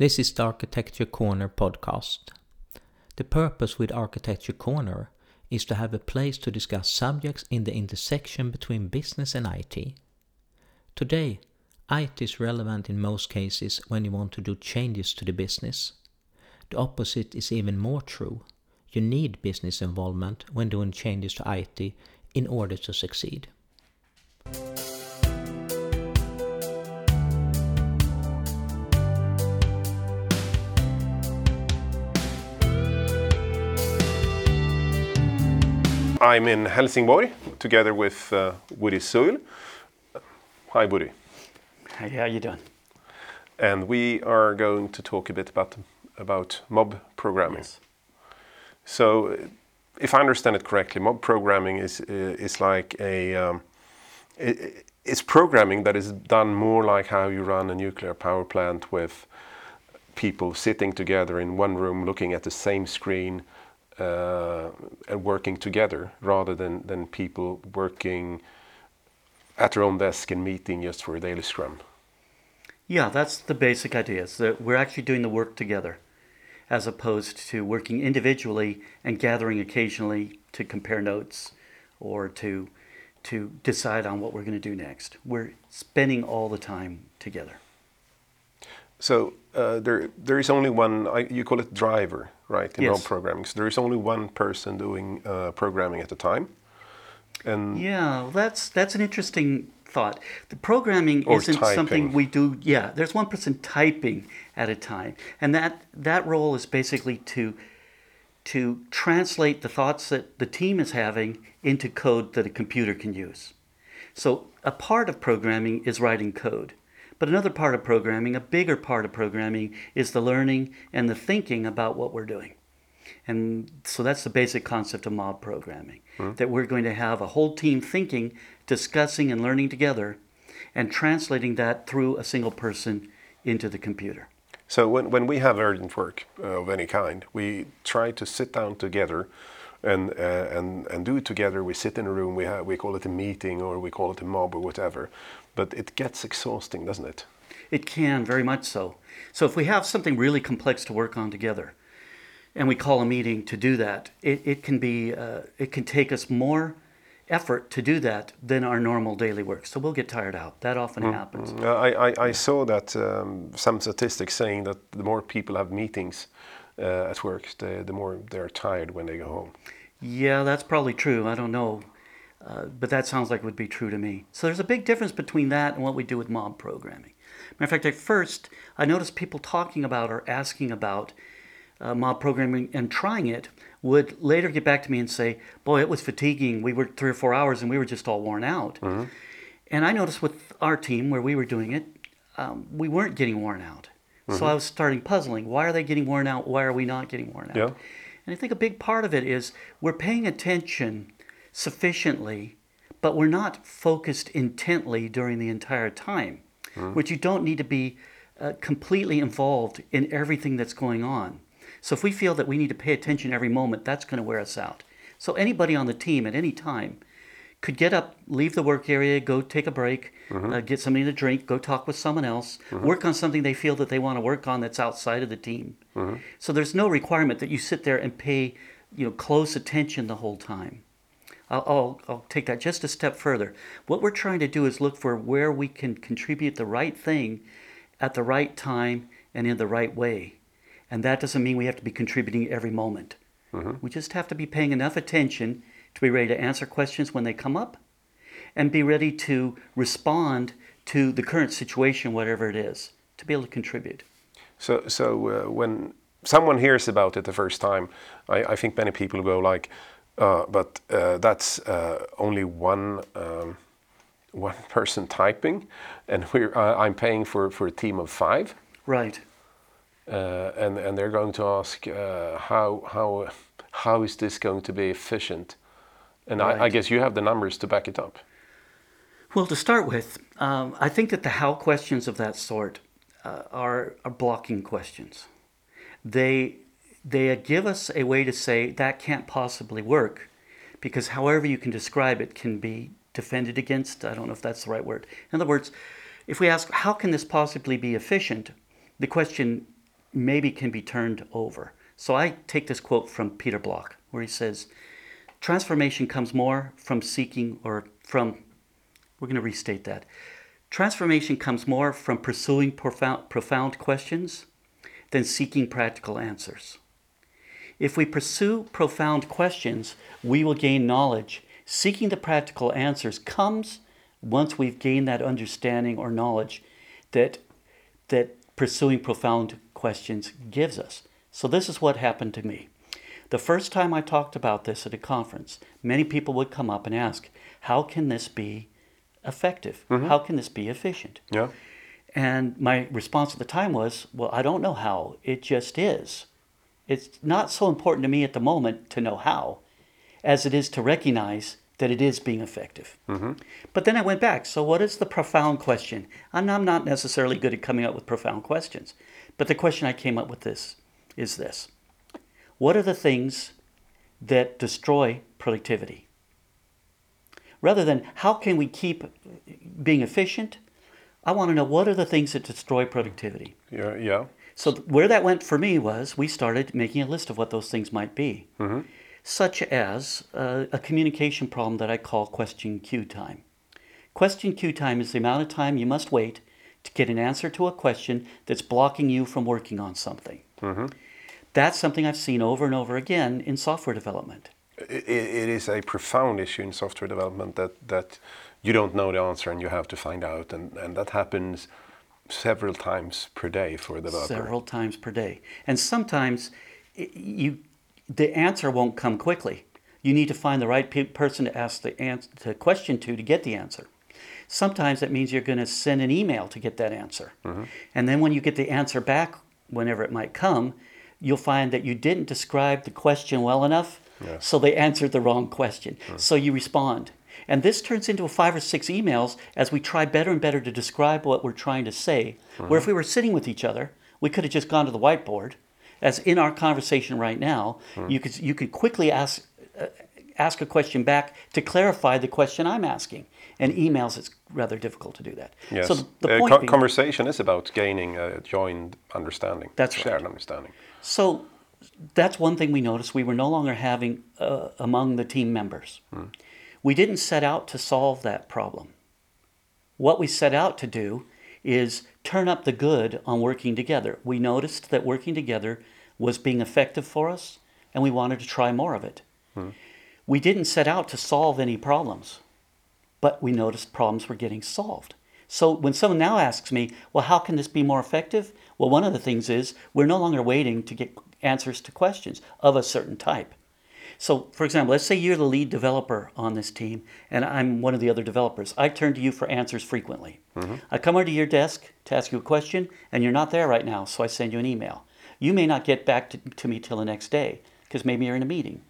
This is the Architecture Corner podcast. The purpose with Architecture Corner is to have a place to discuss subjects in the intersection between business and IT. Today, IT is relevant in most cases when you want to do changes to the business. The opposite is even more true. You need business involvement when doing changes to IT in order to succeed. I'm in Helsingborg together with uh, Woody Zuill. Hi, Woody. Hey, how are you doing? And we are going to talk a bit about about mob programming. Yes. So, uh, if I understand it correctly, mob programming is uh, is like a um, i it's programming that is done more like how you run a nuclear power plant with people sitting together in one room looking at the same screen Uh, and working together rather than, than people working at their own desk and meeting just for a daily scrum. Yeah, that's the basic idea. Is that we're actually doing the work together, as opposed to working individually and gathering occasionally to compare notes or to to decide on what we're going to do next. We're spending all the time together. So uh, there, there is only one. I, you call it driver, right? In Yes. mob programming, so there is only one person doing uh, programming at a time. And Yeah, well, that's that's an interesting thought. The programming isn't something we do. Yeah, there's one person typing at a time, and that that role is basically to to translate the thoughts that the team is having into code that a computer can use. So a part of programming is writing code. But another part of programming, a bigger part of programming, is the learning and the thinking about what we're doing. And so that's the basic concept of mob programming that we're going to have a whole team thinking, discussing, and learning together, and translating that through a single person into the computer. So when, when we have urgent work uh, of any kind, we try to sit down together and, uh, and, and do it together. We sit in a room, we, have, we call it a meeting or we call it a mob or whatever. But it gets exhausting, doesn't it? It can, very much so. So if we have something really complex to work on together, and we call a meeting to do that, it, it can be uh, it can take us more effort to do that than our normal daily work. So we'll get tired out. That often happens. Uh, I, I, I saw that um, some statistics saying that the more people have meetings uh, at work, the, the more they're tired when they go home. Yeah, that's probably true. I don't know. Uh, but that sounds like it would be true to me. So there's a big difference between that and what we do with mob programming. Matter of fact, at first, I noticed people talking about or asking about uh, mob programming and trying it would later get back to me and say, Boy, it was fatiguing. We were three or four hours and we were just all worn out. And I noticed with our team where we were doing it, um, we weren't getting worn out. So I was starting puzzling. Why are they getting worn out? Why are we not getting worn out? Yeah. And I think a big part of it is we're paying attention sufficiently, but we're not focused intently during the entire time, which you don't need to be uh, completely involved in everything that's going on. So if we feel that we need to pay attention every moment, that's going to wear us out. So anybody on the team at any time could get up, leave the work area, go take a break, mm-hmm. uh, get something to drink, go talk with someone else, mm-hmm. work on something they feel that they want to work on that's outside of the team. Mm-hmm. So there's no requirement that you sit there and pay, you know, close attention the whole time. I'll, I'll, I'll take that just a step further. What we're trying to do is look for where we can contribute the right thing at the right time and in the right way. And that doesn't mean we have to be contributing every moment. We just have to be paying enough attention to be ready to answer questions when they come up and be ready to respond to the current situation, whatever it is, to be able to contribute. So, so uh, when someone hears about it the first time, I, I think many people go like, uh, "But uh, that's uh, only one um, one person typing, and we're uh, I'm paying for for a team of five, Right. uh, and and they're going to ask uh, how how how is this going to be efficient?" And I, I guess you have the numbers to back it up. Well, to start with, um, I think that the how questions of that sort uh, are, are blocking questions. They they give us a way to say that can't possibly work, because however you can describe it can be defended against. I don't know if that's the right word. In other words, if we ask how can this possibly be efficient, the question maybe can be turned over. So I take this quote from Peter Block, where he says, Transformation comes more from seeking or from, we're going to restate that. Transformation comes more from pursuing profound, profound questions than seeking practical answers. If we pursue profound questions, we will gain knowledge. Seeking the practical answers comes once we've gained that understanding or knowledge that, that pursuing profound questions gives us. So, this is what happened to me. The first time I talked about this at a conference, many people would come up and ask, How can this be effective? Mm-hmm. How can this be efficient? Yeah. And my response at the time was, Well, I don't know how. It just is. It's not so important to me at the moment to know how as it is to recognize that it is being effective. Mm-hmm. But then I went back. So, what is the profound question? I'm, I'm not necessarily good at coming up with profound questions. But the question I came up with this is this What are the things that destroy productivity? Rather than how can we keep being efficient, I want to know what are the things that destroy productivity. Yeah, yeah. So where that went for me was we started making a list of what those things might be, mm-hmm. such as uh, a communication problem that I call question queue time. Question queue time is the amount of time you must wait to get an answer to a question that's blocking you from working on something. Mm-hmm. That's something I've seen over and over again in software development. It, it is a profound issue in software development that, that you don't know the answer and you have to find out, and, and that happens several times per day for a developer. Several times per day. And sometimes you, the answer won't come quickly. You need to find the right pe- person to ask the, answer, the question to to get the answer. Sometimes that means you're going to send an email to get that answer. Mm-hmm. And then when you get the answer back, whenever it might come, you'll find that you didn't describe the question well enough, yeah. so they answered the wrong question. Mm-hmm. So you respond. And this turns into five or six emails as we try better and better to describe what we're trying to say. Mm-hmm. Where if we were sitting with each other, we could have just gone to the whiteboard. As in our conversation right now, mm-hmm. you could you could quickly ask uh, ask a question back to clarify the question I'm asking. And emails, it's rather difficult to do that. Yes. So the, the uh, co- conversation is about gaining a joined understanding. That's shared right. understanding. So that's one thing we noticed. We were no longer having uh, among the team members. Hmm. We didn't set out to solve that problem. What we set out to do is turn up the good on working together. We noticed that working together was being effective for us, and we wanted to try more of it. Hmm. We didn't set out to solve any problems but we noticed problems were getting solved. So when someone now asks me, well, how can this be more effective? Well, one of the things is we're no longer waiting to get answers to questions of a certain type. So, for example, let's say you're the lead developer on this team, and I'm one of the other developers. I turn to you for answers frequently. Mm-hmm. I come over to your desk to ask you a question, and you're not there right now, so I send you an email. You may not get back to, to me till the next day, because maybe you're in a meeting.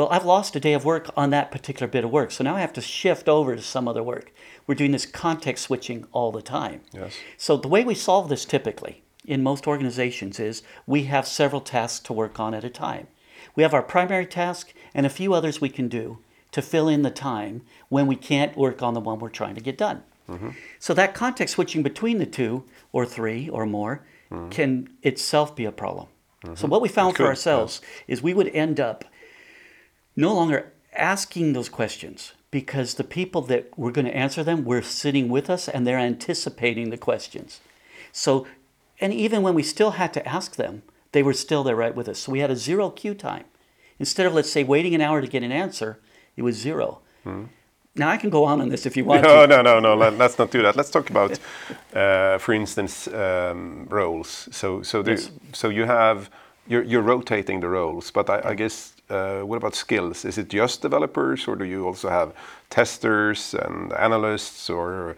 Well, I've lost a day of work on that particular bit of work. So now I have to shift over to some other work. We're doing this context switching all the time. Yes. So the way we solve this typically in most organizations is we have several tasks to work on at a time. We have our primary task and a few others we can do to fill in the time when we can't work on the one we're trying to get done. Mm-hmm. So that context switching between the two or three or more mm-hmm. can itself be a problem. Mm-hmm. So what we found for ourselves yes. is we would end up no longer asking those questions because the people that were going to answer them were sitting with us and they're anticipating the questions. So, and even when we still had to ask them, they were still there right with us. So we had a zero queue time. Instead of, let's say, waiting an hour to get an answer, it was 0 mm-hmm. Now I can go on on this if you want. No, to. no, no, no. Let, us not do that. Let's talk about, uh, for instance, um, roles. So, so, yes. so you have you're, you're rotating the roles, but I, I guess uh, what about skills? Is it just developers, or do you also have testers and analysts, or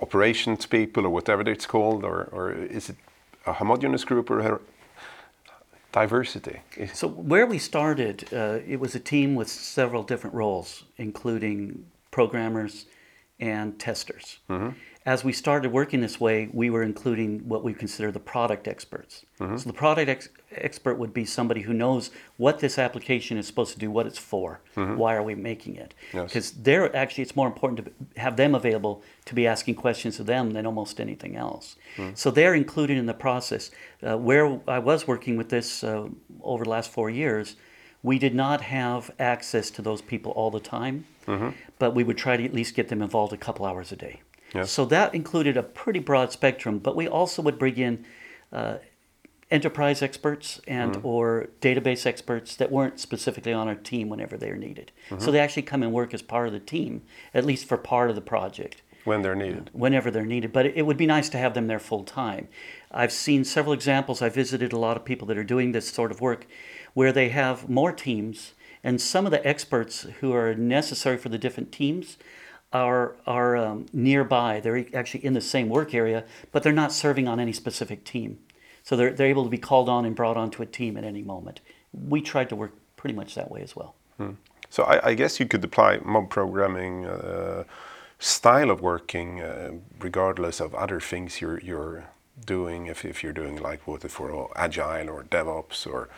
operations people, or whatever it's called, or, or is it a homogeneous group or diversity? So where we started, uh, it was a team with several different roles, including programmers and testers. As we started working this way, we were including what we consider the product experts. So the product ex- expert would be somebody who knows what this application is supposed to do, what it's for, why are we making it. Yes. Because they're actually, it's more important to have them available to be asking questions of them than almost anything else. So they're included in the process. Uh, where I was working with this uh, over the last four years, we did not have access to those people all the time, mm-hmm. but we would try to at least get them involved a couple hours a day. Yes. So that included a pretty broad spectrum, but we also would bring in uh, enterprise experts and mm-hmm. or database experts that weren't specifically on our team whenever they're needed. Mm-hmm. So they actually come and work as part of the team, at least for part of the project when they're needed. Uh, whenever they're needed. But it would be nice to have them there full time. I've seen several examples. I visited a lot of people that are doing this sort of work where they have more teams, and some of the experts who are necessary for the different teams are are um, nearby. They're actually in the same work area, but they're not serving on any specific team. So they're, they're able to be called on and brought onto a team at any moment. We tried to work pretty much that way as well. So I, I guess you could apply mob programming uh, style of working uh, regardless of other things you're you're doing. If, if you're doing like what for agile or DevOps or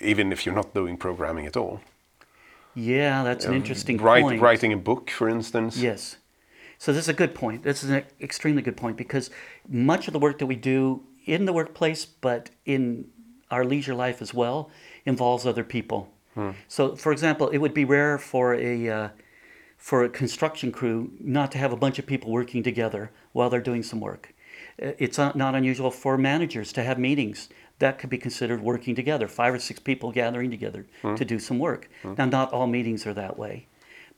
even if you're not doing programming at all. Yeah, that's an interesting Write, point. Writing a book, for instance. Yes. So this is a good point. This is an extremely good point because much of the work that we do in the workplace, but in our leisure life as well, involves other people. So, for example, it would be rare for a uh, for a construction crew not to have a bunch of people working together while they're doing some work. Uh, It's not unusual for managers to have meetings that could be considered working together, five or six people gathering together to do some work. Now, not all meetings are that way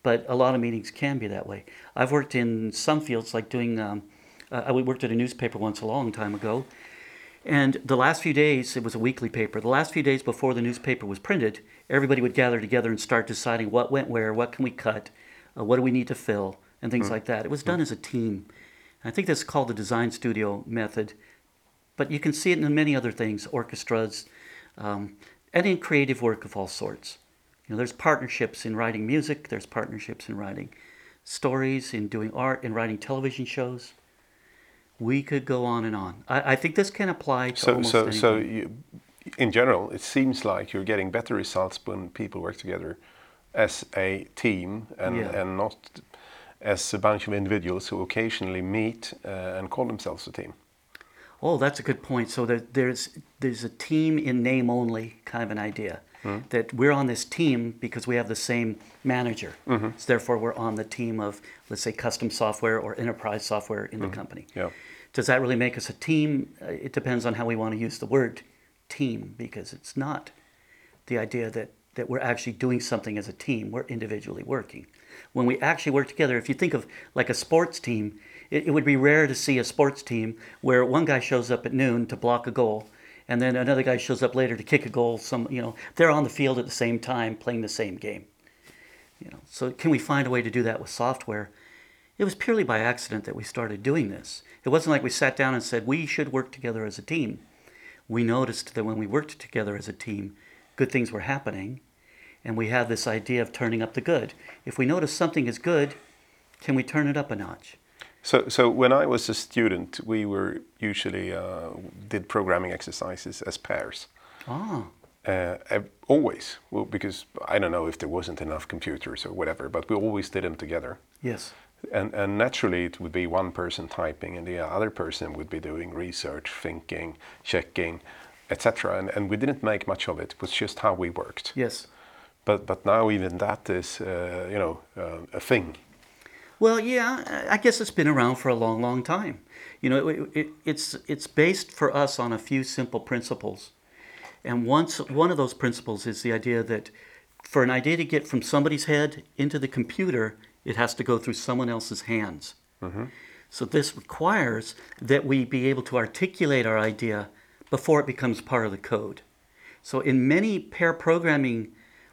but a lot of meetings can be that way. I've worked in some fields, like doing, um, uh, I worked at a newspaper once a long time ago, and the last few days, it was a weekly paper, the last few days before the newspaper was printed, everybody would gather together and start deciding what went where, what can we cut, uh, what do we need to fill, and things like that. It was done as a team. I think that's called the design studio method, but you can see it in many other things, orchestras, um, and in creative work of all sorts. You know, there's partnerships in writing music. There's partnerships in writing stories, in doing art, in writing television shows. We could go on and on. I, I think this can apply to So almost so anything. so you, in general, it seems like you're getting better results when people work together as a team and Yeah. and not as a bunch of individuals who occasionally meet uh, and call themselves a team. Oh, that's a good point. So there, there's there's a team in name only kind of an idea mm-hmm. that we're on this team because we have the same manager. Mm-hmm. So therefore, we're on the team of let's say custom software or enterprise software in the mm-hmm. company. Yeah. Does that really make us a team? Uh, It depends on how we want to use the word team because it's not the idea that, that we're actually doing something as a team. We're individually working. When we actually work together, if you think of like a sports team, it, it would be rare to see a sports team where one guy shows up at noon to block a goal and then another guy shows up later to kick a goal. Some, you know, they're on the field at the same time playing the same game. You know, so can we find a way to do that with software? It was purely by accident that we started doing this. It wasn't like we sat down and said we should work together as a team. We noticed that when we worked together as a team, good things were happening, and we had this idea of turning up the good. If we notice something is good, can we turn it up a notch? So, so when I was a student, we were usually uh, did programming exercises as pairs. Ah, Uh, always, well, because I don't know if there wasn't enough computers or whatever, but we always did them together. yes. And, and naturally, it would be one person typing, and the other person would be doing research, thinking, checking, etc. And, and we didn't make much of it. It was just how we worked. Yes. But but now even that is, uh, you know, uh, a thing. Well, yeah, I guess it's been around for a long, long time. You know, it, it, it's it's based for us on a few simple principles, and once one of those principles is the idea that for an idea to get from somebody's head into the computer, it has to go through someone else's hands. Mm-hmm. So this requires that we be able to articulate our idea before it becomes part of the code. So in many pair programming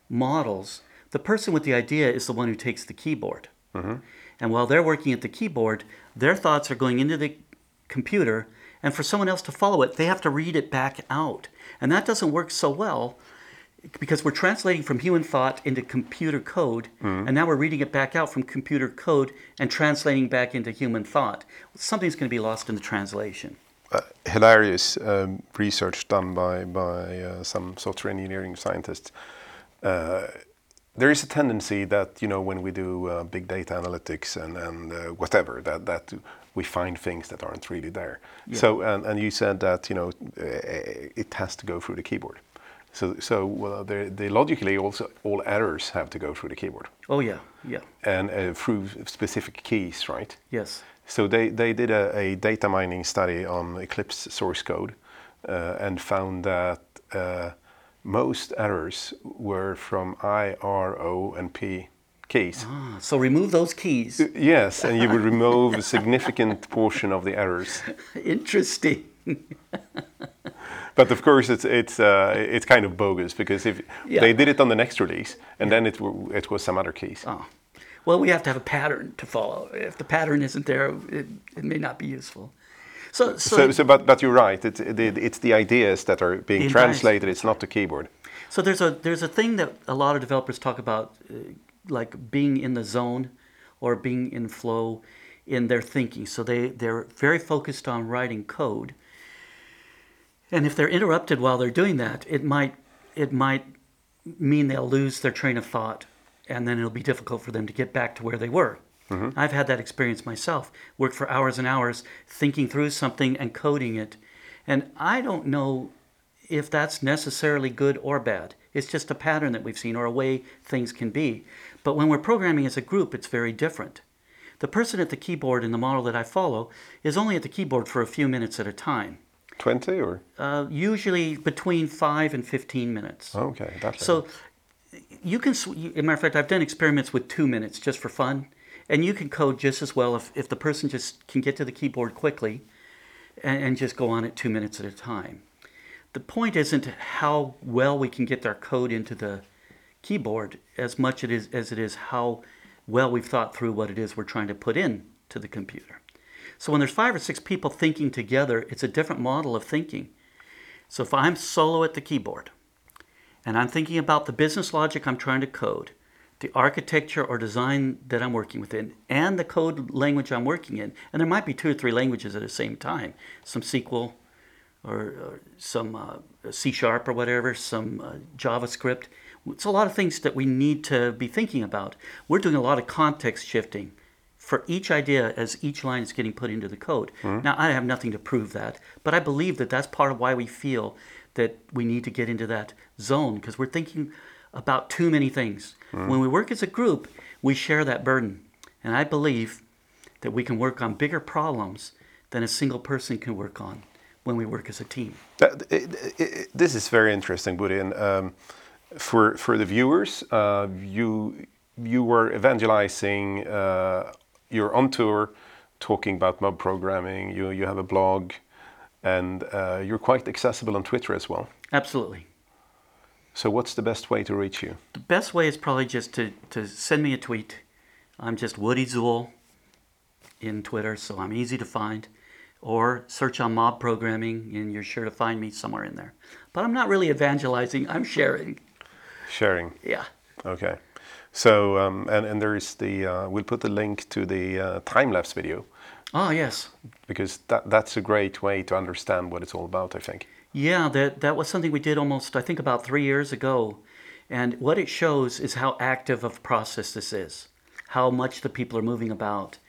models, the person with the idea is the one who takes the keyboard. Mm-hmm. And while they're working at the keyboard, their thoughts are going into the computer, and for someone else to follow it, they have to read it back out. And that doesn't work so well because we're translating from human thought into computer code, and now we're reading it back out from computer code and translating back into human thought. Something's going to be lost in the translation. uh, hilarious um, research done by by uh, some software engineering scientists. Uh, there is a tendency that you know when we do uh, big data analytics and and uh, whatever that that we find things that aren't really there. So and, and you said that you know uh, it has to go through the keyboard. So so well, they, they logically also all errors have to go through the keyboard Oh yeah, yeah, and uh, through specific keys, right? yes. So they, they did a, a data mining study on Eclipse source code uh, and found that uh, most errors were from I, R, O, and P keys. Ah, so remove those keys. Yes, and you would remove a significant portion of the errors. Interesting. But of course, it's it's uh, it's kind of bogus because if Yeah. they did it on the next release and then it it was some other keys. Oh. Well, we have to have a pattern to follow. If the pattern isn't there, it, it may not be useful. So, so, So, so but, but you're right. It's, it, it's the ideas that are being translated. It's not the keyboard. So there's a there's a thing that a lot of developers talk about, uh, like being in the zone, or being in flow, in their thinking. So they they're very focused on writing code. And if they're interrupted while they're doing that, it might it might mean they'll lose their train of thought, and then it'll be difficult for them to get back to where they were. I've had that experience myself. Worked for hours and hours thinking through something and coding it, and I don't know if that's necessarily good or bad. It's just a pattern that we've seen or a way things can be. But when we're programming as a group, it's very different. The person at the keyboard in the model that I follow is only at the keyboard for a few minutes at a time, Twenty or uh, usually between five and 15 minutes. okay, that's So you can, as a matter of fact, I've done experiments with two minutes just for fun, and you can code just as well if, if the person just can get to the keyboard quickly and, and just go on it two minutes at a time. The point isn't how well we can get our code into the keyboard as much it is, as it is how well we've thought through what it is we're trying to put in to the computer. So when there's five or six people thinking together, it's a different model of thinking. So if I'm solo at the keyboard, and I'm thinking about the business logic I'm trying to code, the architecture or design that I'm working within, and the code language I'm working in. And there might be two or three languages at the same time some SQL or, or some uh, C sharp or whatever, some uh, JavaScript. It's a lot of things that we need to be thinking about. We're doing a lot of context shifting for each idea as each line is getting put into the code. Now, I have nothing to prove that, but I believe that that's part of why we feel that we need to get into that zone because we're thinking about too many things. When we work as a group, we share that burden. And I believe that we can work on bigger problems than a single person can work on when we work as a team. That, it, it, this is very interesting, Buddy. And um, for for the viewers, uh, you you were evangelizing. Uh, you're on tour, talking about mob programming. You you have a blog, and uh, you're quite accessible on Twitter as well. Absolutely. So, what's the best way to reach you? The best way is probably just to, to send me a tweet. I'm just Woody Zuill in Twitter, so I'm easy to find. Or search on mob programming, and you're sure to find me somewhere in there. But I'm not really evangelizing, I'm sharing. Sharing. Yeah. Okay. So, um, and and there is the uh, we'll put the link to the uh, time lapse video Oh, yes. because that that's a great way to understand what it's all about. I think. Yeah, that, that was something we did almost, I think, about three years ago. And what it shows is how active of process this is, how much the people are moving about.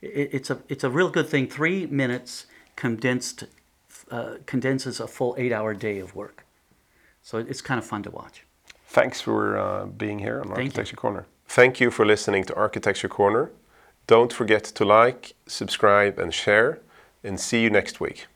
It, it's, a, it's a real good thing. Three minutes condensed, uh, condenses a full eight hour day of work. So it's kind of fun to watch. Thanks for uh, being here on Thank you. Architecture Corner. Thank you for listening to Architecture Corner. Don't forget to like, subscribe, and share, and see you next week.